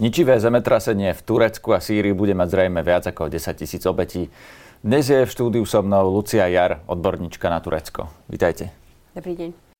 Ničivé zemetrasenie v Turecku a Sýrii bude mať zrejme viac ako 10 tisíc obetí. Dnes je v štúdiu so mnou Lucia Jar, odborníčka na Turecko. Vítajte. Dobrý deň.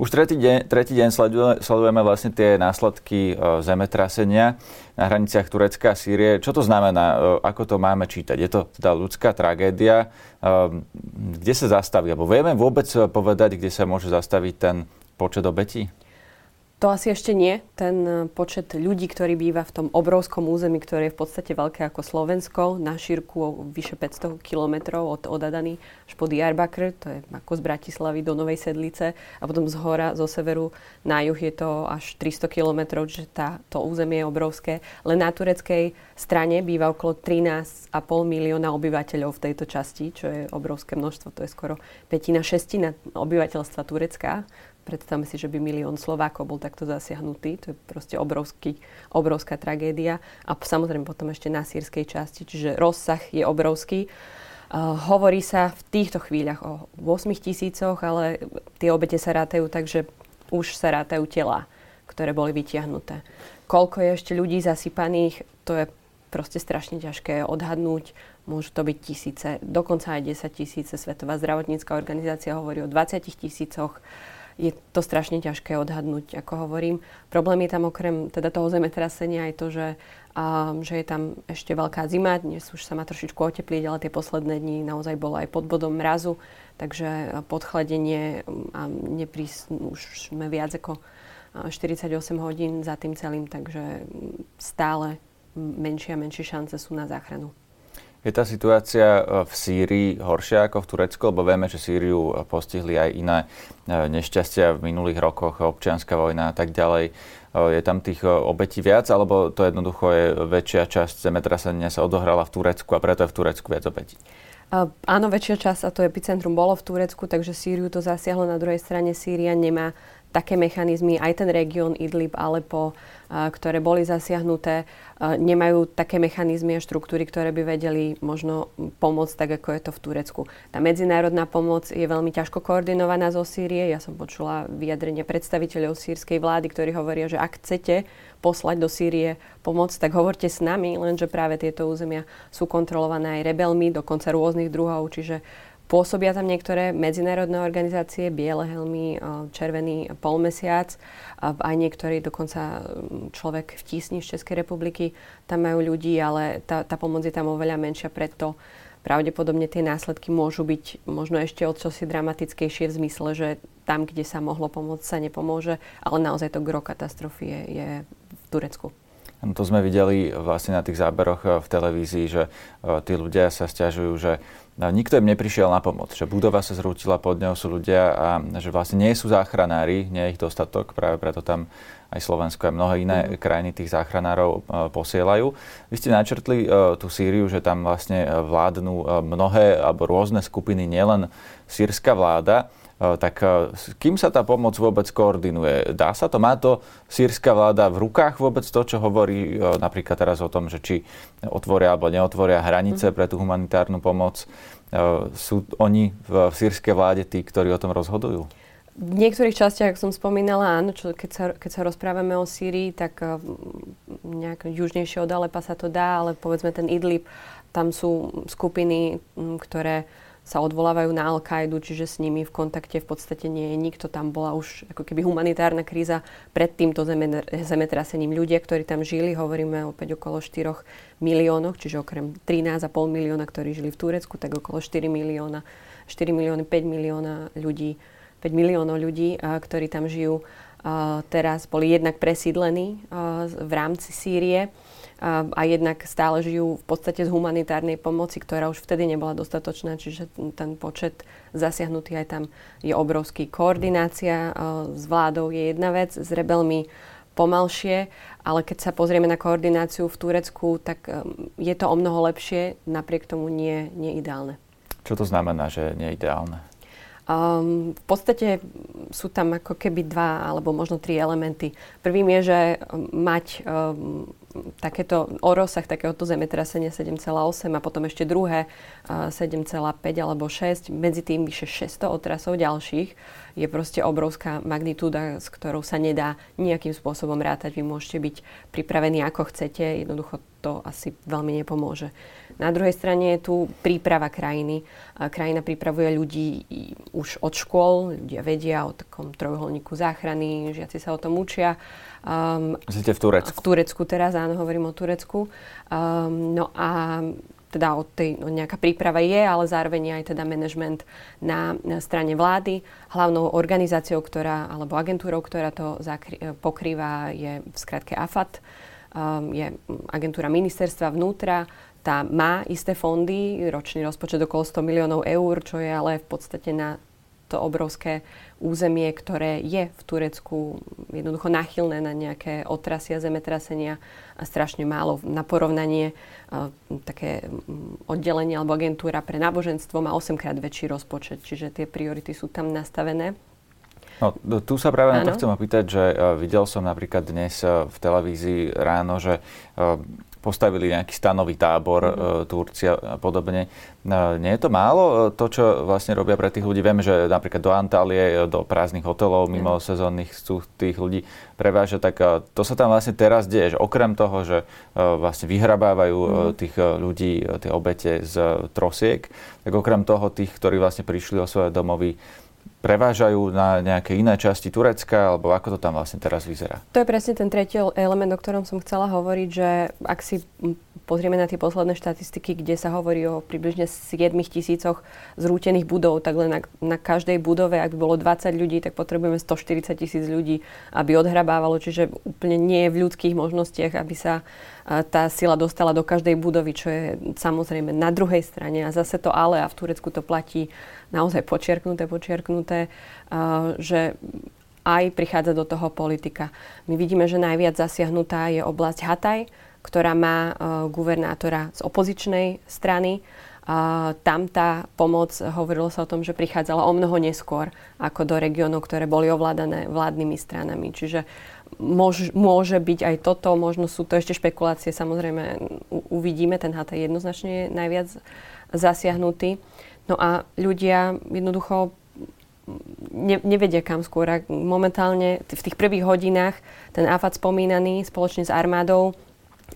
Už tretí deň, tretí deň sledujeme, vlastne tie následky e, zemetrasenia na hraniciach Turecka a Sýrie. Čo to znamená? E, ako to máme čítať? Je to teda ľudská tragédia? E, kde sa zastaví? Alebo vieme vôbec povedať, kde sa môže zastaviť ten počet obetí? To asi ešte nie. Ten e, počet ľudí, ktorí býva v tom obrovskom území, ktoré je v podstate veľké ako Slovensko, na šírku vyše 500 kilometrov od Odadany až po Diyarbakr, to je ako z Bratislavy do Novej Sedlice a potom z hora, zo severu na juh je to až 300 kilometrov, čiže tá, to územie je obrovské. Len na tureckej strane býva okolo 13,5 milióna obyvateľov v tejto časti, čo je obrovské množstvo, to je skoro petina, šestina obyvateľstva Turecka Predstavme si, že by milión Slovákov bol takto zasiahnutý. To je proste obrovský, obrovská tragédia. A samozrejme potom ešte na sírskej časti, čiže rozsah je obrovský. Uh, hovorí sa v týchto chvíľach o 8 tisícoch, ale tie obete sa rátajú tak, že už sa rátajú tela, ktoré boli vytiahnuté. Koľko je ešte ľudí zasypaných, to je proste strašne ťažké odhadnúť. Môžu to byť tisíce, dokonca aj 10 tisíce. Svetová zdravotnícká organizácia hovorí o 20 tisícoch je to strašne ťažké odhadnúť, ako hovorím. Problém je tam okrem teda toho zemetrasenia aj to, že, a, že je tam ešte veľká zima. Dnes už sa má trošičku otepliť, ale tie posledné dni naozaj bolo aj pod bodom mrazu, takže podchladenie a neprís, už sme viac ako 48 hodín za tým celým, takže stále menšie a menšie šance sú na záchranu. Je tá situácia e, v Sýrii horšia ako v Turecku? Lebo vieme, že Sýriu postihli aj iné e, nešťastia v minulých rokoch, občianská vojna a tak ďalej. E, je tam tých obetí viac, alebo to jednoducho je väčšia časť zemetrasenia sa odohrala v Turecku a preto je v Turecku viac obetí? áno, väčšia časť, a to epicentrum bolo v Turecku, takže Sýriu to zasiahlo. Na druhej strane Sýria nemá také mechanizmy, aj ten región Idlib, Alepo, ktoré boli zasiahnuté, nemajú také mechanizmy a štruktúry, ktoré by vedeli možno pomôcť tak, ako je to v Turecku. Tá medzinárodná pomoc je veľmi ťažko koordinovaná zo Sýrie. Ja som počula vyjadrenie predstaviteľov sírskej vlády, ktorí hovoria, že ak chcete poslať do Sýrie pomoc, tak hovorte s nami, lenže práve tieto územia sú kontrolované aj rebelmi, dokonca rôznych druhov, čiže Pôsobia tam niektoré medzinárodné organizácie, Biele helmy, Červený polmesiac, aj niektorí, dokonca človek v Tísni z Českej republiky, tam majú ľudí, ale tá, tá pomoc je tam oveľa menšia, preto pravdepodobne tie následky môžu byť možno ešte o čosi dramatickejšie v zmysle, že tam, kde sa mohlo pomôcť, sa nepomôže, ale naozaj to gro katastrofy je, je v Turecku. To sme videli vlastne na tých záberoch v televízii, že tí ľudia sa stiažujú, že nikto im neprišiel na pomoc, že budova sa zrútila, pod ňou sú ľudia a že vlastne nie sú záchranári, nie je ich dostatok, práve preto tam aj Slovensko a mnohé iné mm. krajiny tých záchranárov e, posielajú. Vy ste načrtli e, tú Sýriu, že tam vlastne e, vládnu mnohé alebo rôzne skupiny, nielen sírska vláda. Tak kým sa tá pomoc vôbec koordinuje? Dá sa to? Má to sírska vláda v rukách vôbec to, čo hovorí napríklad teraz o tom, že či otvoria alebo neotvoria hranice mm. pre tú humanitárnu pomoc? Sú oni v sírskej vláde tí, ktorí o tom rozhodujú? V niektorých častiach, ako som spomínala, áno, čo, keď, sa, keď sa rozprávame o Sýrii, tak uh, nejak južnejšie od Alepa sa to dá, ale povedzme ten Idlib, tam sú skupiny, ktoré sa odvolávajú na Al-Kaidu, čiže s nimi v kontakte v podstate nie je nikto. Tam bola už ako keby humanitárna kríza pred týmto zemetrasením. Ľudia, ktorí tam žili, hovoríme opäť okolo 4 miliónov, čiže okrem 13,5 milióna, ktorí žili v Turecku, tak okolo 4 milióna, 4 milióny, 5 milióna ľudí 5 miliónov ľudí, ktorí tam žijú, teraz boli jednak presídlení v rámci Sýrie a jednak stále žijú v podstate z humanitárnej pomoci, ktorá už vtedy nebola dostatočná, čiže ten počet zasiahnutý aj tam je obrovský. Koordinácia s vládou je jedna vec, s rebelmi pomalšie, ale keď sa pozrieme na koordináciu v Turecku, tak je to o mnoho lepšie, napriek tomu nie, nie ideálne. Čo to znamená, že nie ideálne? Um, v podstate sú tam ako keby dva alebo možno tri elementy. Prvým je, že mať um, takéto o rozsah takéhoto zemetrasenia 7,8 a potom ešte druhé uh, 7,5 alebo 6, medzi tým vyše 600 otrasov ďalších. Je proste obrovská magnitúda, s ktorou sa nedá nejakým spôsobom rátať. Vy môžete byť pripravení ako chcete, jednoducho to asi veľmi nepomôže. Na druhej strane je tu príprava krajiny. Krajina pripravuje ľudí už od škôl, ľudia vedia o takom trojuholníku záchrany, žiaci sa o tom učia. Um, Myslíte v Turecku? V Turecku teraz, áno, hovorím o Turecku. Um, no a teda o tej, no nejaká príprava je, ale zároveň aj teda manažment na, na strane vlády. Hlavnou organizáciou, ktorá, alebo agentúrou, ktorá to zakry, pokrýva, je v skratke AFAT. Um, je agentúra ministerstva vnútra, tá má isté fondy, ročný rozpočet okolo 100 miliónov eur, čo je ale v podstate na to obrovské územie, ktoré je v Turecku jednoducho nachylné na nejaké otrasia, zemetrasenia a strašne málo. Na porovnanie uh, také oddelenie alebo agentúra pre náboženstvo má 8 krát väčší rozpočet, čiže tie priority sú tam nastavené. No, tu sa práve ano. na to chcem opýtať, že uh, videl som napríklad dnes uh, v televízii ráno, že uh, postavili nejaký stanový tábor mm-hmm. Turci a podobne. Nie je to málo e, to, čo vlastne robia pre tých ľudí? Vieme, že napríklad do Antálie, do prázdnych hotelov mimo mm. sezónnych chcú tých ľudí prevážať, tak to sa tam vlastne teraz deje, že okrem toho, že vlastne vyhrabávajú mm. tých ľudí, tie obete z trosiek, tak okrem toho tých, ktorí vlastne prišli o svoje domovy, prevážajú na nejaké iné časti Turecka, alebo ako to tam vlastne teraz vyzerá? To je presne ten tretí element, o ktorom som chcela hovoriť, že ak si pozrieme na tie posledné štatistiky, kde sa hovorí o približne 7 tisícoch zrútených budov, tak len na, na každej budove, ak by bolo 20 ľudí, tak potrebujeme 140 tisíc ľudí, aby odhrabávalo, čiže úplne nie je v ľudských možnostiach, aby sa tá sila dostala do každej budovy, čo je samozrejme na druhej strane. A zase to ale, a v Turecku to platí naozaj počiarknuté, počiarknuté, že aj prichádza do toho politika. My vidíme, že najviac zasiahnutá je oblasť Hataj, ktorá má guvernátora z opozičnej strany. A tam tá pomoc, hovorilo sa o tom, že prichádzala o mnoho neskôr ako do regiónov, ktoré boli ovládané vládnymi stranami. Čiže môž, môže byť aj toto, možno sú to ešte špekulácie, samozrejme uvidíme, ten HT jednoznačne je najviac zasiahnutý. No a ľudia jednoducho ne, nevedia kam skôr. Momentálne v tých prvých hodinách ten AFAD spomínaný spoločne s armádou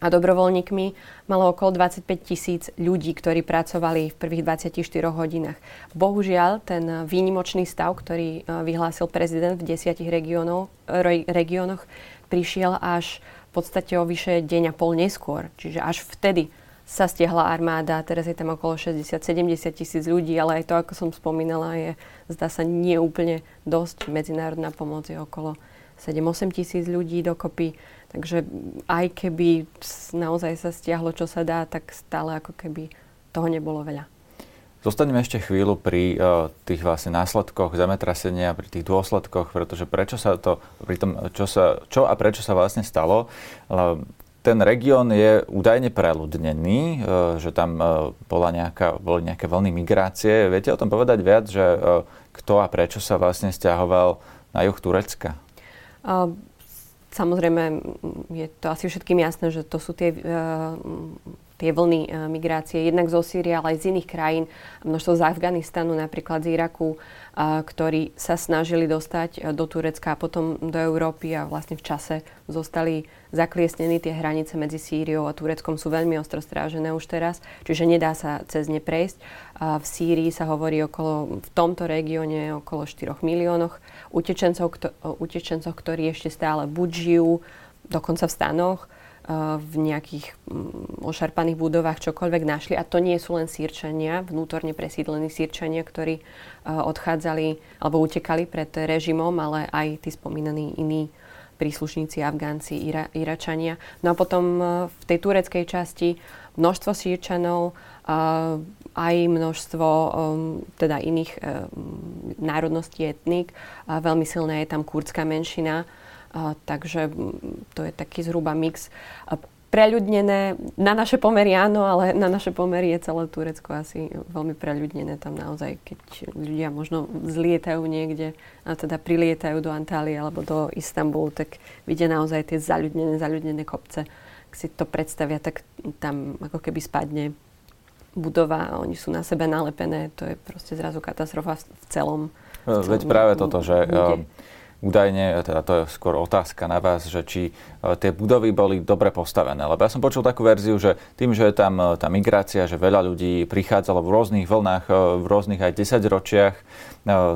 a dobrovoľníkmi malo okolo 25 tisíc ľudí, ktorí pracovali v prvých 24 hodinách. Bohužiaľ, ten výnimočný stav, ktorý e, vyhlásil prezident v desiatich regiónoch, prišiel až v podstate o vyše deň a pol neskôr. Čiže až vtedy sa stiahla armáda, teraz je tam okolo 60-70 tisíc ľudí, ale aj to, ako som spomínala, je, zdá sa, nie úplne dosť. Medzinárodná pomoc je okolo 7-8 tisíc ľudí dokopy. Takže aj keby naozaj sa stiahlo, čo sa dá, tak stále ako keby toho nebolo veľa. Zostaneme ešte chvíľu pri uh, tých vlastne následkoch zemetrasenia, pri tých dôsledkoch, pretože prečo sa to, pri tom, čo, sa, čo a prečo sa vlastne stalo. Ten región je údajne preľudnený, e, že tam e, bola nejaká, boli nejaké vlny migrácie. Viete o tom povedať viac, že e, kto a prečo sa vlastne stiahoval na juh Turecka? Samozrejme, je to asi všetkým jasné, že to sú tie, tie vlny migrácie jednak zo Sýrie, ale aj z iných krajín. Množstvo z Afganistanu, napríklad z Iraku, ktorí sa snažili dostať do Turecka a potom do Európy a vlastne v čase zostali zakliesnení. Tie hranice medzi Sýriou a Tureckom sú veľmi ostro strážené už teraz, čiže nedá sa cez ne prejsť. V Sýrii sa hovorí okolo, v tomto regióne okolo 4 miliónoch utečencov, kto, utečencov, ktorí ešte stále buď žijú, dokonca v stanoch, v nejakých mm, ošarpaných budovách čokoľvek našli. A to nie sú len sírčania, vnútorne presídlení sírčania, ktorí odchádzali alebo utekali pred režimom, ale aj tí spomínaní iní príslušníci Afgánci, Ira, Iračania. No a potom v tej tureckej časti množstvo sírčanov, aj množstvo teda iných národností etník. Veľmi silná je tam kurdská menšina takže to je taký zhruba mix preľudnené. Na naše pomery áno, ale na naše pomery je celé Turecko asi veľmi preľudnené. Tam naozaj, keď ľudia možno zlietajú niekde, a teda prilietajú do Antálie alebo do Istanbulu, tak vidia naozaj tie zaľudnené, zaľudnené kopce. Ak si to predstavia, tak tam ako keby spadne budova a oni sú na sebe nalepené. To je proste zrazu katastrofa v celom. celom Veď práve toto, že bude údajne, teda to je skôr otázka na vás, že či e, tie budovy boli dobre postavené. Lebo ja som počul takú verziu, že tým, že je tam e, tá migrácia, že veľa ľudí prichádzalo v rôznych vlnách, e, v rôznych aj desaťročiach,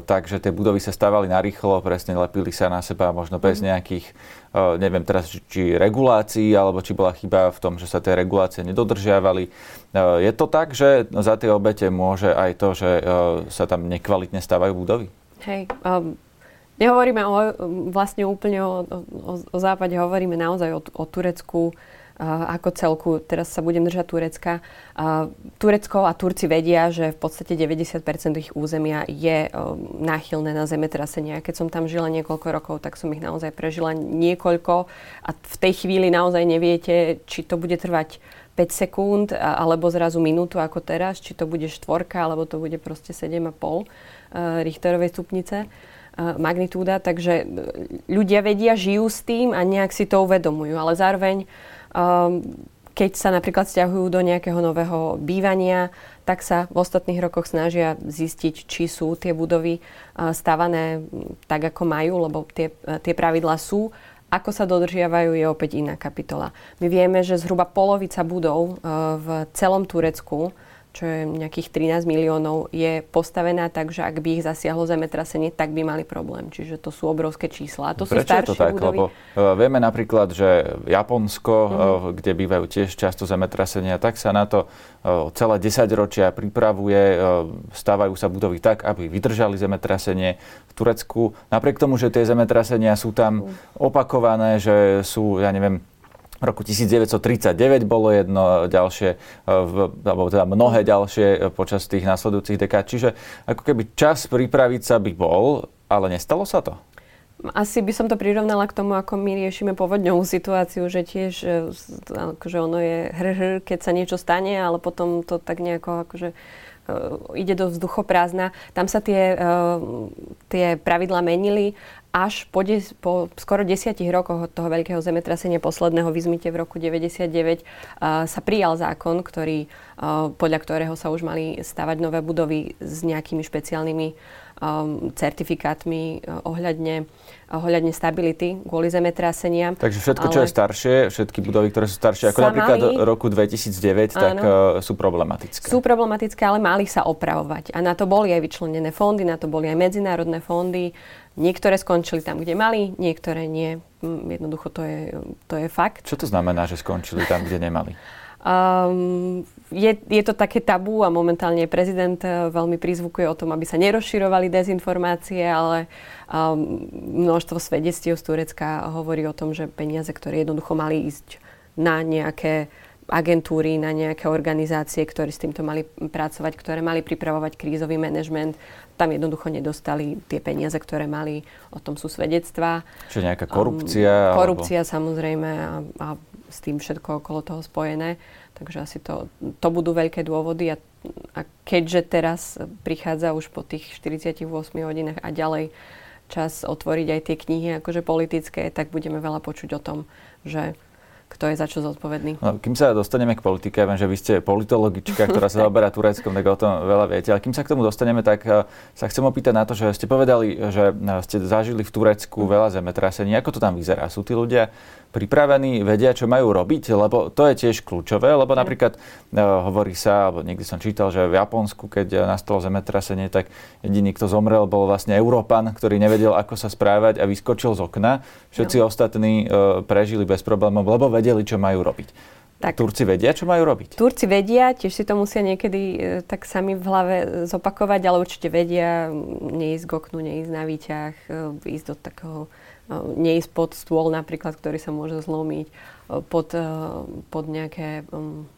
takže tie budovy sa stávali narýchlo, presne lepili sa na seba, možno bez mhm. nejakých, neviem teraz, či regulácií, alebo či bola chyba v tom, že sa tie regulácie nedodržiavali. Je to tak, že za tie obete môže aj to, že sa tam nekvalitne stávajú budovy? Hej, um, Nehovoríme o, vlastne úplne o, o, o západe, hovoríme naozaj o, o Turecku ako celku. Teraz sa budem držať Turecka. Turecko a Turci vedia, že v podstate 90% ich územia je uh, náchylné na zemetrasenia. Keď som tam žila niekoľko rokov, tak som ich naozaj prežila niekoľko a v tej chvíli naozaj neviete, či to bude trvať 5 sekúnd alebo zrazu minútu ako teraz, či to bude štvorka alebo to bude proste 7,5 uh, Richterovej stupnice magnitúda, takže e, ľudia vedia, žijú s tým a nejak si to uvedomujú. Ale zároveň, keď sa napríklad stiahujú do nejakého nového bývania, tak sa v ostatných rokoch snažia zistiť, či sú tie budovy stavané tak, ako majú, lebo tie, e, tie pravidlá sú. Ako sa dodržiavajú, je opäť iná kapitola. My vieme, že zhruba polovica budov e, v celom Turecku čo je nejakých 13 miliónov, je postavená tak, že ak by ich zasiahlo zemetrasenie, tak by mali problém. Čiže to sú obrovské čísla. A to Prečo sú staršie to tak? budovy. Lebo uh, vieme napríklad, že Japonsko, uh, kde bývajú tiež často zemetrasenia, tak sa na to uh, celé 10 ročia pripravuje, uh, stávajú sa budovy tak, aby vydržali zemetrasenie. V Turecku, napriek tomu, že tie zemetrasenia sú tam opakované, že sú, ja neviem, v roku 1939 bolo jedno ďalšie, e, alebo teda mnohé ďalšie e, počas tých následujúcich dekád. Čiže ako keby čas pripraviť sa by bol, ale nestalo sa to? Asi by som to prirovnala k tomu, ako my riešime povodňovú situáciu, že tiež e, akože ono je hr, keď sa niečo stane, ale potom to tak nejako akože ide do vzduchoprázdna. Tam sa tie, tie pravidla menili až po, des, po skoro desiatich rokoch od toho veľkého zemetrasenia posledného vyzmite v roku 99 uh, sa prijal zákon, ktorý, podľa ktorého sa už mali stavať nové budovy s nejakými špeciálnymi um, certifikátmi uh, ohľadne, ohľadne stability kvôli zemetraseniam. Takže všetko, Ale... čo je staršie, všetky budovy, ktoré sú staršie, ako napríklad mali... roku 2009, áno, tak uh, sú problematické. Sú problematické, ale mali sa opravovať. A na to boli aj vyčlenené fondy, na to boli aj medzinárodné fondy. Niektoré skončili tam, kde mali, niektoré nie. Mm, jednoducho to je, to je fakt. Čo to znamená, že skončili tam, kde nemali? Um, je, je to také tabu a momentálne prezident eh, veľmi prizvukuje o tom, aby sa nerozširovali dezinformácie, ale um, množstvo svedectiev z Turecka hovorí o tom, že peniaze, ktoré jednoducho mali ísť na nejaké agentúry, na nejaké organizácie, ktoré s týmto mali pracovať, ktoré mali pripravovať krízový manažment. Tam jednoducho nedostali tie peniaze, ktoré mali. O tom sú svedectvá. Čiže nejaká korupcia? Um, korupcia alebo... samozrejme a, a s tým všetko okolo toho spojené. Takže asi to, to budú veľké dôvody a, a keďže teraz prichádza už po tých 48 hodinách a ďalej čas otvoriť aj tie knihy akože politické, tak budeme veľa počuť o tom, že kto je za čo zodpovedný. No, kým sa dostaneme k politike, viem, že vy ste politologička, ktorá sa zaoberá Tureckom, tak o tom veľa viete. Ale kým sa k tomu dostaneme, tak uh, sa chcem opýtať na to, že ste povedali, že uh, ste zažili v Turecku veľa zemetrasení. Ako to tam vyzerá? Sú tí ľudia pripravení, vedia, čo majú robiť, lebo to je tiež kľúčové, lebo napríklad uh, hovorí sa, alebo niekde som čítal, že v Japonsku, keď nastalo zemetrasenie, tak jediný, kto zomrel, bol vlastne Európan, ktorý nevedel, ako sa správať a vyskočil z okna. Všetci no. ostatní uh, prežili bez problémov, lebo vedeli, čo majú robiť. Tak. Turci vedia, čo majú robiť? Turci vedia, tiež si to musia niekedy e, tak sami v hlave zopakovať, ale určite vedia neísť k oknu, neísť na výťah, e, ísť do takého neísť pod stôl napríklad, ktorý sa môže zlomiť, pod, pod nejaké um,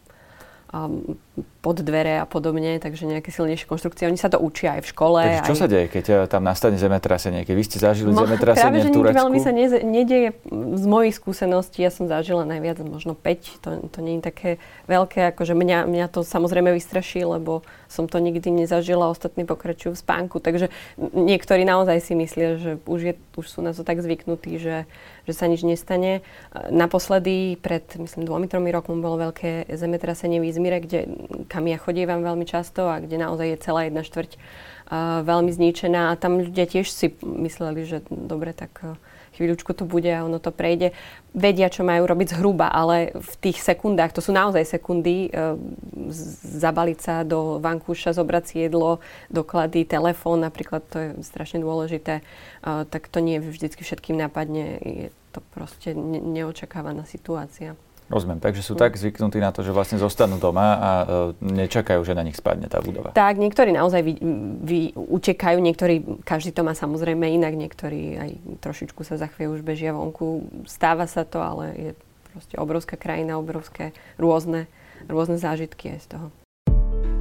um, pod dvere a podobne, takže nejaké silnejšie konštrukcie. Oni sa to učia aj v škole. Takže čo aj... sa deje, keď eh, tam nastane zemetrasenie? Keď vy ste zažili Mo, zemetrasenie práve, v Turecku? veľmi sa ne, nedieje z mojich skúseností. Ja som zažila najviac, možno 5. To, to nie je také veľké. Akože mňa, mňa to samozrejme vystraší, lebo som to nikdy nezažila. Ostatní pokračujú v spánku. Takže niektorí naozaj si myslia, že už, je, už sú na to tak zvyknutí, že, že sa nič nestane. Naposledy, pred myslím dvomi, tromi rokmi bolo veľké zemetrasenie v Izmire, kde, kam ja chodívam veľmi často a kde naozaj je celá jedna štvrť uh, veľmi zničená a tam ľudia tiež si mysleli, že dobre, tak uh, chvíľučku to bude a ono to prejde. Vedia, čo majú robiť zhruba, ale v tých sekundách, to sú naozaj sekundy, uh, zabaliť sa do vankúša, zobrať si jedlo, doklady, telefón, napríklad to je strašne dôležité, uh, tak to nie vždycky všetkým napadne. Je to proste ne- neočakávaná situácia. Rozumiem, takže sú tak zvyknutí na to, že vlastne zostanú doma a e, nečakajú, že na nich spadne tá budova. Tak, niektorí naozaj vy, vy utekajú, niektorí, každý to má samozrejme inak, niektorí aj trošičku sa za chvíľu už bežia vonku. Stáva sa to, ale je proste obrovská krajina, obrovské rôzne, rôzne zážitky aj z toho.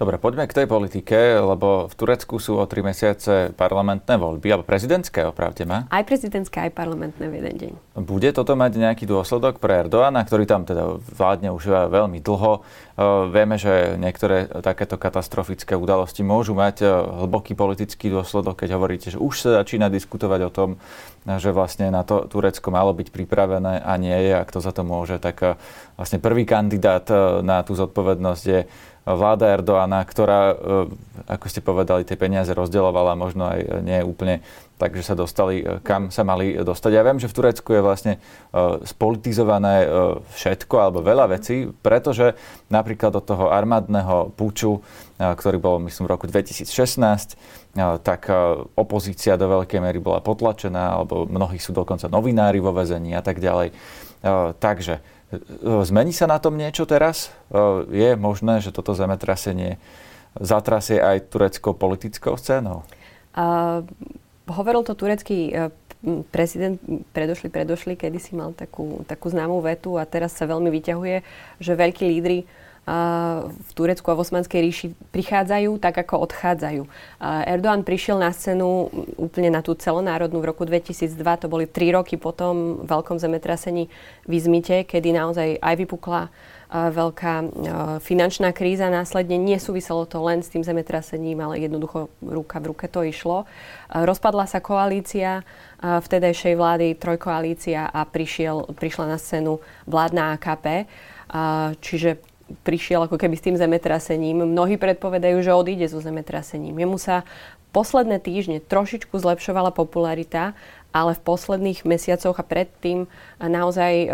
Dobre, poďme k tej politike, lebo v Turecku sú o tri mesiace parlamentné voľby, alebo prezidentské, opravte ma. Aj prezidentské, aj parlamentné v jeden deň. Bude toto mať nejaký dôsledok pre Erdoána, ktorý tam teda vládne už veľmi dlho? E, vieme, že niektoré takéto katastrofické udalosti môžu mať e, hlboký politický dôsledok, keď hovoríte, že už sa začína diskutovať o tom, že vlastne na to Turecko malo byť pripravené a nie je, ak to za to môže, tak e, vlastne prvý kandidát na tú zodpovednosť je vláda Erdoána, ktorá, e, ako ste povedali, tie peniaze rozdeľovala možno aj nie úplne takže sa dostali, e, kam sa mali dostať. Ja viem, že v Turecku je vlastne e, spolitizované všetko alebo veľa vecí, pretože napríklad od toho armádneho puču, ktorý bol myslím v roku 2016, tak opozícia do veľkej miery bola potlačená, alebo mnohí sú dokonca novinári vo väzení a tak ďalej. Takže E, zmení sa na tom niečo teraz? E, je možné, že toto zemetrasenie zatrasie aj tureckou politickou scénou? Uh, hovoril to turecký prezident predošli, predošli, kedy si mal takú, takú známú vetu a teraz sa veľmi vyťahuje, že veľkí lídry v Turecku a v Osmanskej ríši prichádzajú tak, ako odchádzajú. Erdoğan prišiel na scénu úplne na tú celonárodnú v roku 2002, to boli tri roky po tom veľkom zemetrasení v Izmite, kedy naozaj aj vypukla veľká finančná kríza následne. Nesúviselo to len s tým zemetrasením, ale jednoducho ruka v ruke to išlo. Rozpadla sa koalícia vtedajšej vlády, trojkoalícia a prišiel, prišla na scénu vládna AKP. Čiže prišiel ako keby s tým zemetrasením. Mnohí predpovedajú, že odíde so zemetrasením. Jemu sa posledné týždne trošičku zlepšovala popularita, ale v posledných mesiacoch a predtým naozaj uh,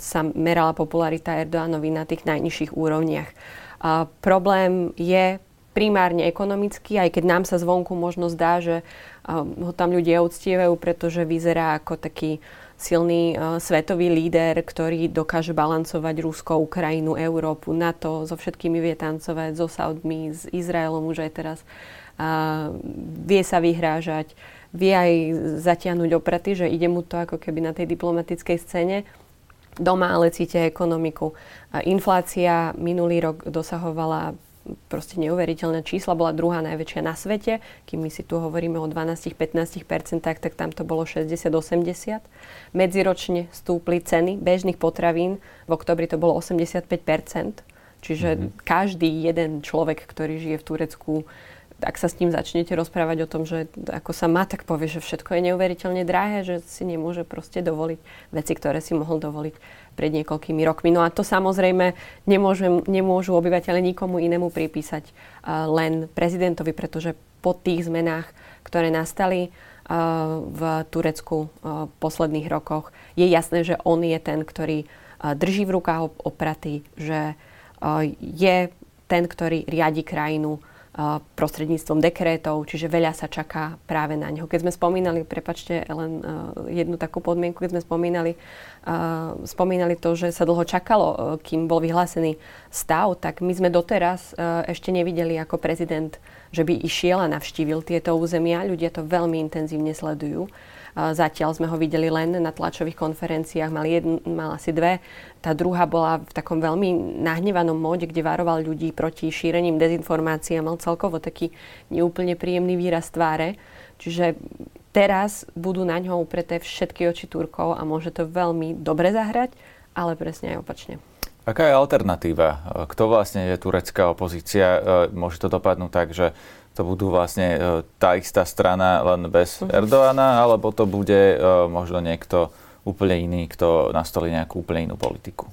sa merala popularita Erdoánovi na tých najnižších úrovniach. Uh, problém je primárne ekonomický, aj keď nám sa zvonku možno zdá, že uh, ho tam ľudia uctievajú, pretože vyzerá ako taký uh, silný uh, svetový líder, ktorý dokáže balancovať Rusko, Ukrajinu, Európu, NATO, so všetkými vie tancovať, so Saudmi, s Izraelom už aj teraz. Uh, vie sa vyhrážať, vie aj zatiahnuť opraty, že ide mu to ako keby na tej diplomatickej scéne. Doma ale cítia ekonomiku. Uh, inflácia minulý rok dosahovala proste neuveriteľné čísla, bola druhá najväčšia na svete. Kým my si tu hovoríme o 12-15%, tak tam to bolo 60-80. Medziročne stúpli ceny bežných potravín, v oktobri to bolo 85%. Čiže mm-hmm. každý jeden človek, ktorý žije v Turecku, ak sa s ním začnete rozprávať o tom, že ako sa má, tak povie, že všetko je neuveriteľne drahé, že si nemôže proste dovoliť veci, ktoré si mohol dovoliť pred niekoľkými rokmi. No a to samozrejme nemôžem, nemôžu obyvateľe nikomu inému pripísať uh, len prezidentovi, pretože po tých zmenách, ktoré nastali uh, v Turecku uh, posledných rokoch, je jasné, že on je ten, ktorý drží v rukách opraty, že je ten, ktorý riadi krajinu prostredníctvom dekrétov, čiže veľa sa čaká práve na neho. Keď sme spomínali, prepačte len jednu takú podmienku, keď sme spomínali, spomínali to, že sa dlho čakalo, kým bol vyhlásený stav, tak my sme doteraz ešte nevideli ako prezident, že by išiel a navštívil tieto územia. Ľudia to veľmi intenzívne sledujú. Zatiaľ sme ho videli len na tlačových konferenciách, mal, jedn, mal asi dve. Tá druhá bola v takom veľmi nahnevanom móde, kde varoval ľudí proti šírením dezinformácií a mal celkovo taký neúplne príjemný výraz tváre. Čiže teraz budú na ňo upreté všetky oči Turkov a môže to veľmi dobre zahrať, ale presne aj opačne. Aká je alternatíva? Kto vlastne je turecká opozícia? Môže to dopadnúť tak, že to budú vlastne e, tá istá strana len bez. Erdoána, alebo to bude možno niekto úplne iný, kto nastolí nejakú úplne inú politiku?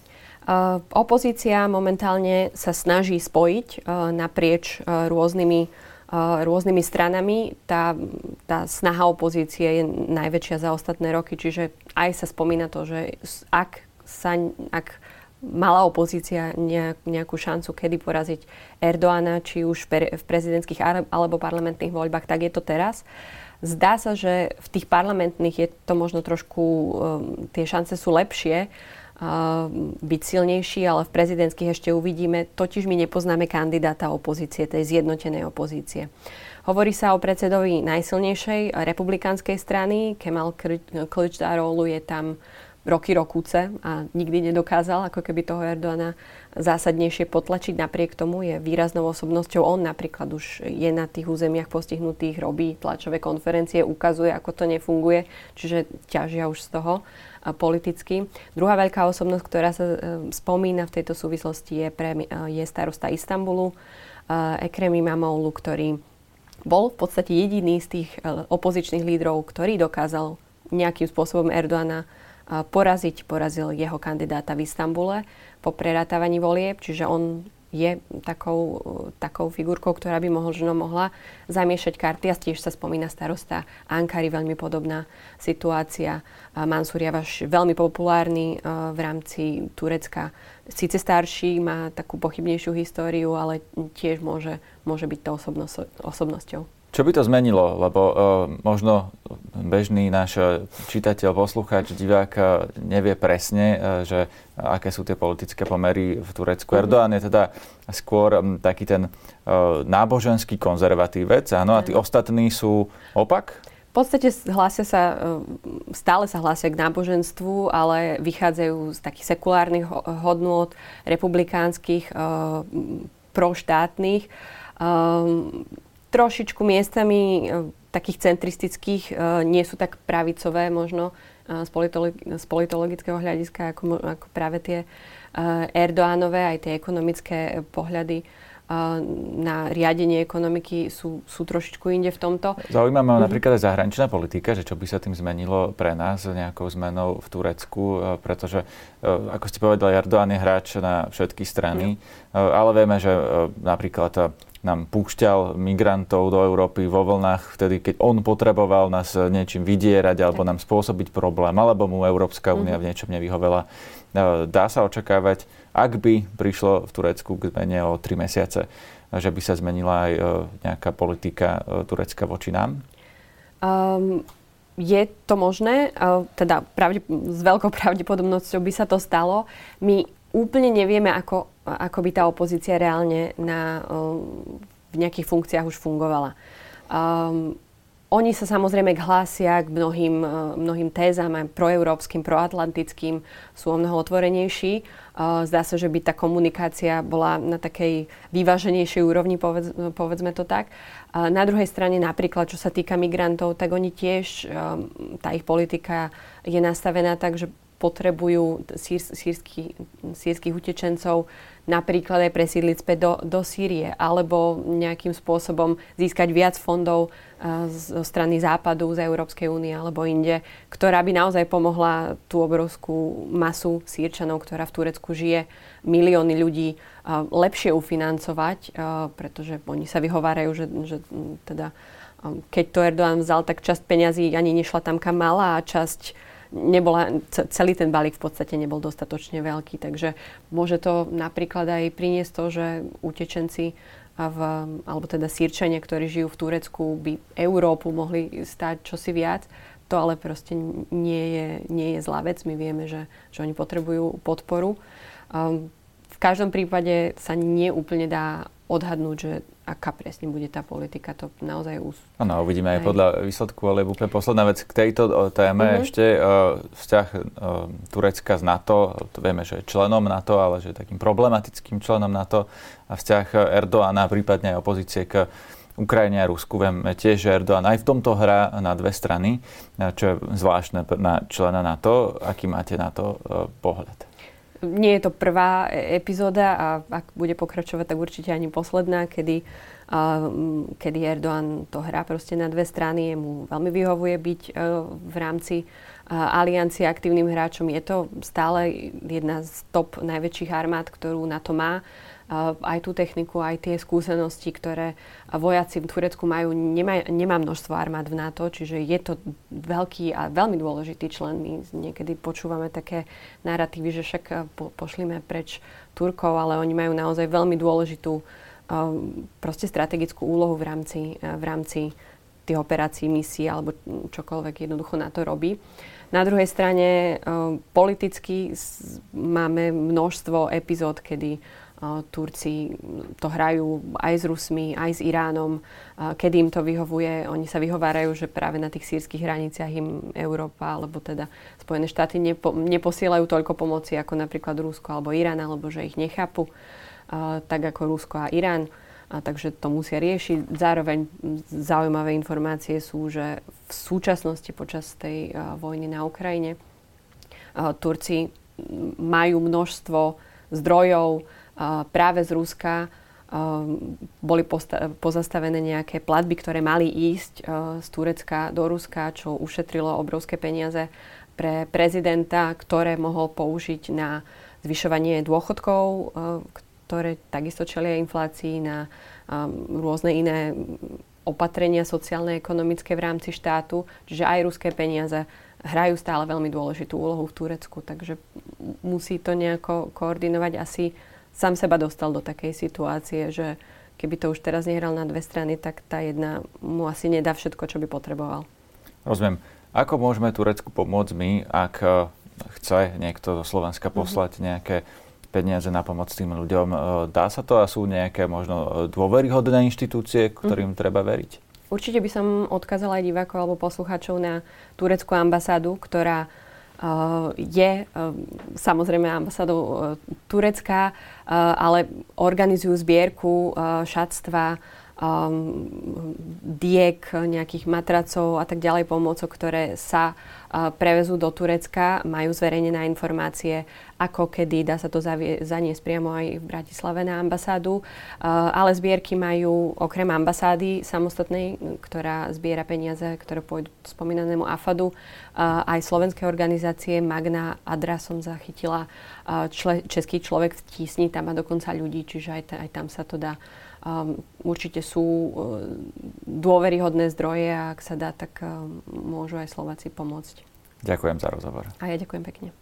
Opozícia momentálne sa snaží spojiť naprieč rôznymi, rôznymi stranami. Tá, tá snaha opozície je najväčšia za ostatné roky, čiže aj sa spomína to, že ak sa, ak mala opozícia nejakú šancu, kedy poraziť Erdoána, či už v prezidentských alebo parlamentných voľbách, tak je to teraz. Zdá sa, že v tých parlamentných je to možno trošku, um, tie šance sú lepšie uh, byť silnejší, ale v prezidentských ešte uvidíme. Totiž my nepoznáme kandidáta opozície, tej zjednotenej opozície. Hovorí sa o predsedovi najsilnejšej republikánskej strany. Kemal Kılıçdaroğlu je tam roky rokúce a nikdy nedokázal ako keby toho Erdoána zásadnejšie potlačiť. Napriek tomu je výraznou osobnosťou. On napríklad už je na tých územiach postihnutých, robí tlačové konferencie, ukazuje, ako to nefunguje, čiže ťažia už z toho politicky. Druhá veľká osobnosť, ktorá sa e, spomína v tejto súvislosti, je, pre, e, je starosta Istanbulu, e, Ekrem Imamoglu, ktorý bol v podstate jediný z tých opozičných lídrov, ktorý dokázal nejakým spôsobom Erdoána poraziť. Porazil jeho kandidáta v Istambule po prerátávaní volieb, čiže on je takou, takou figurkou, ktorá by možno mohla zamiešať karty a tiež sa spomína starosta Ankary, veľmi podobná situácia. Mansur Javaš veľmi populárny v rámci Turecka. Síce starší, má takú pochybnejšiu históriu, ale tiež môže, môže byť to osobnosťou. Čo by to zmenilo? Lebo uh, možno bežný náš e, čitateľ, poslucháč, divák uh, nevie presne, uh, že aké sú tie politické pomery v Turecku. Mm-hmm. Erdoğan je teda skôr um, taký ten uh, náboženský konzervatívec, áno, a tí ostatní sú opak? V podstate hlásia sa, stále sa hlásia k náboženstvu, ale vychádzajú z takých sekulárnych hodnôt, republikánskych, proštátnych trošičku miestami e, takých centristických, e, nie sú tak pravicové možno e, z, politolo- z politologického hľadiska ako, ako práve tie Erdoánové, aj tie ekonomické pohľady na riadenie ekonomiky sú, sú trošičku inde v tomto. Zaujíma ma mm-hmm. napríklad aj zahraničná politika, že čo by sa tým zmenilo pre nás nejakou zmenou v Turecku, pretože, ako ste povedali, Erdoğan je hráč na všetky strany, mm. ale vieme, že napríklad nám púšťal migrantov do Európy vo vlnách, vtedy, keď on potreboval nás niečím vydierať alebo nám spôsobiť problém, alebo mu Európska únia v niečom nevyhovela. E, dá sa očakávať, ak by prišlo v Turecku k zmene o tri mesiace, že by sa zmenila aj e, nejaká politika e, Turecka voči nám? Um, je to možné, teda pravde, s veľkou pravdepodobnosťou by sa to stalo. My úplne nevieme, ako, ako by tá opozícia reálne na, v nejakých funkciách už fungovala. Um, oni sa samozrejme hlásia k mnohým, mnohým tézam, aj proeurópskym, proatlantickým, sú o mnoho otvorenejší. Zdá sa, že by tá komunikácia bola na takej vyváženejšej úrovni, povedz, povedzme to tak. Na druhej strane napríklad, čo sa týka migrantov, tak oni tiež, tá ich politika je nastavená tak, že potrebujú sír, sírsky, sírskych utečencov napríklad aj presídliť späť do, do Sýrie alebo nejakým spôsobom získať viac fondov uh, zo strany západu, z Európskej únie alebo inde, ktorá by naozaj pomohla tú obrovskú masu sírčanov, ktorá v Turecku žije, milióny ľudí uh, lepšie ufinancovať, uh, pretože oni sa vyhovárajú, že, že teda um, keď to Erdoğan vzal, tak časť peňazí ani nešla tam, kam mala a časť nebola, celý ten balík v podstate nebol dostatočne veľký. Takže môže to napríklad aj priniesť to, že utečenci v, alebo teda sírčania, ktorí žijú v Turecku, by Európu mohli stať čosi viac. To ale proste nie je, nie je zlá vec. My vieme, že, že oni potrebujú podporu. Um, v každom prípade sa neúplne dá odhadnúť, že aká presne bude tá politika. To naozaj už... Áno, uvidíme aj, aj podľa výsledku, ale úplne posledná vec k tejto téme mm-hmm. ešte. Uh, vzťah uh, Turecka z NATO, to vieme, že je členom NATO, ale že je takým problematickým členom NATO a vzťah Erdoána, prípadne aj opozície k Ukrajine a Rusku. Vieme tiež, že Erdoğan aj v tomto hrá na dve strany, čo je zvláštne na člena NATO. Aký máte na to pohľad? Nie je to prvá e, epizóda a ak bude pokračovať, tak určite ani posledná, kedy, uh, kedy Erdoğan to hrá proste na dve strany. Mu veľmi vyhovuje byť uh, v rámci uh, aliancie aktívnym hráčom. Je to stále jedna z top najväčších armád, ktorú na to má aj tú techniku, aj tie skúsenosti, ktoré vojaci v Turecku majú. Nemá, nemá množstvo armád v NATO, čiže je to veľký a veľmi dôležitý člen. My niekedy počúvame také narratívy, že však po, pošlime preč Turkov, ale oni majú naozaj veľmi dôležitú proste strategickú úlohu v rámci, v rámci tých operácií, misií alebo čokoľvek jednoducho na to robí. Na druhej strane politicky máme množstvo epizód, kedy Turci to hrajú aj s Rusmi, aj s Iránom. Kedy im to vyhovuje, oni sa vyhovárajú, že práve na tých sírskych hraniciach im Európa alebo teda Spojené štáty nepo, neposielajú toľko pomoci ako napríklad Rusko alebo Irán, alebo že ich nechápu tak ako Rusko a Irán. A takže to musia riešiť. Zároveň zaujímavé informácie sú, že v súčasnosti počas tej vojny na Ukrajine Turci majú množstvo zdrojov, práve z Ruska boli pozastavené nejaké platby, ktoré mali ísť z Turecka do Ruska, čo ušetrilo obrovské peniaze pre prezidenta, ktoré mohol použiť na zvyšovanie dôchodkov, ktoré takisto čelia inflácii, na rôzne iné opatrenia sociálne, ekonomické v rámci štátu. Čiže aj ruské peniaze hrajú stále veľmi dôležitú úlohu v Turecku, takže musí to nejako koordinovať asi sám seba dostal do takej situácie, že keby to už teraz nehral na dve strany, tak tá jedna mu asi nedá všetko, čo by potreboval. Rozumiem. Ako môžeme Turecku pomôcť my, ak e, chce niekto zo Slovenska mhm. poslať mm-hmm. nejaké peniaze na pomoc tým ľuďom? E, dá sa to a sú nejaké možno dôveryhodné inštitúcie, ktorým mm-hmm. treba veriť? Určite by som odkázala aj divákov alebo poslucháčov na tureckú ambasádu, ktorá je samozrejme ambasádou e, Turecka, ale organizujú zbierku e, šatstva, diek, nejakých matracov a tak ďalej pomôcok, ktoré sa prevezú do Turecka, majú zverejnené informácie, ako kedy, dá sa to zavie, zaniesť priamo aj v Bratislave na ambasádu, ale zbierky majú okrem ambasády samostatnej, ktorá zbiera peniaze, ktoré pôjdu spomínanému AFADu, aj slovenské organizácie. Magna Adra som zachytila, čle, český človek v tísni, tam má dokonca ľudí, čiže aj, aj tam sa to dá Um, určite sú uh, dôveryhodné zdroje a ak sa dá, tak uh, môžu aj Slováci pomôcť. Ďakujem za rozhovor. A ja ďakujem pekne.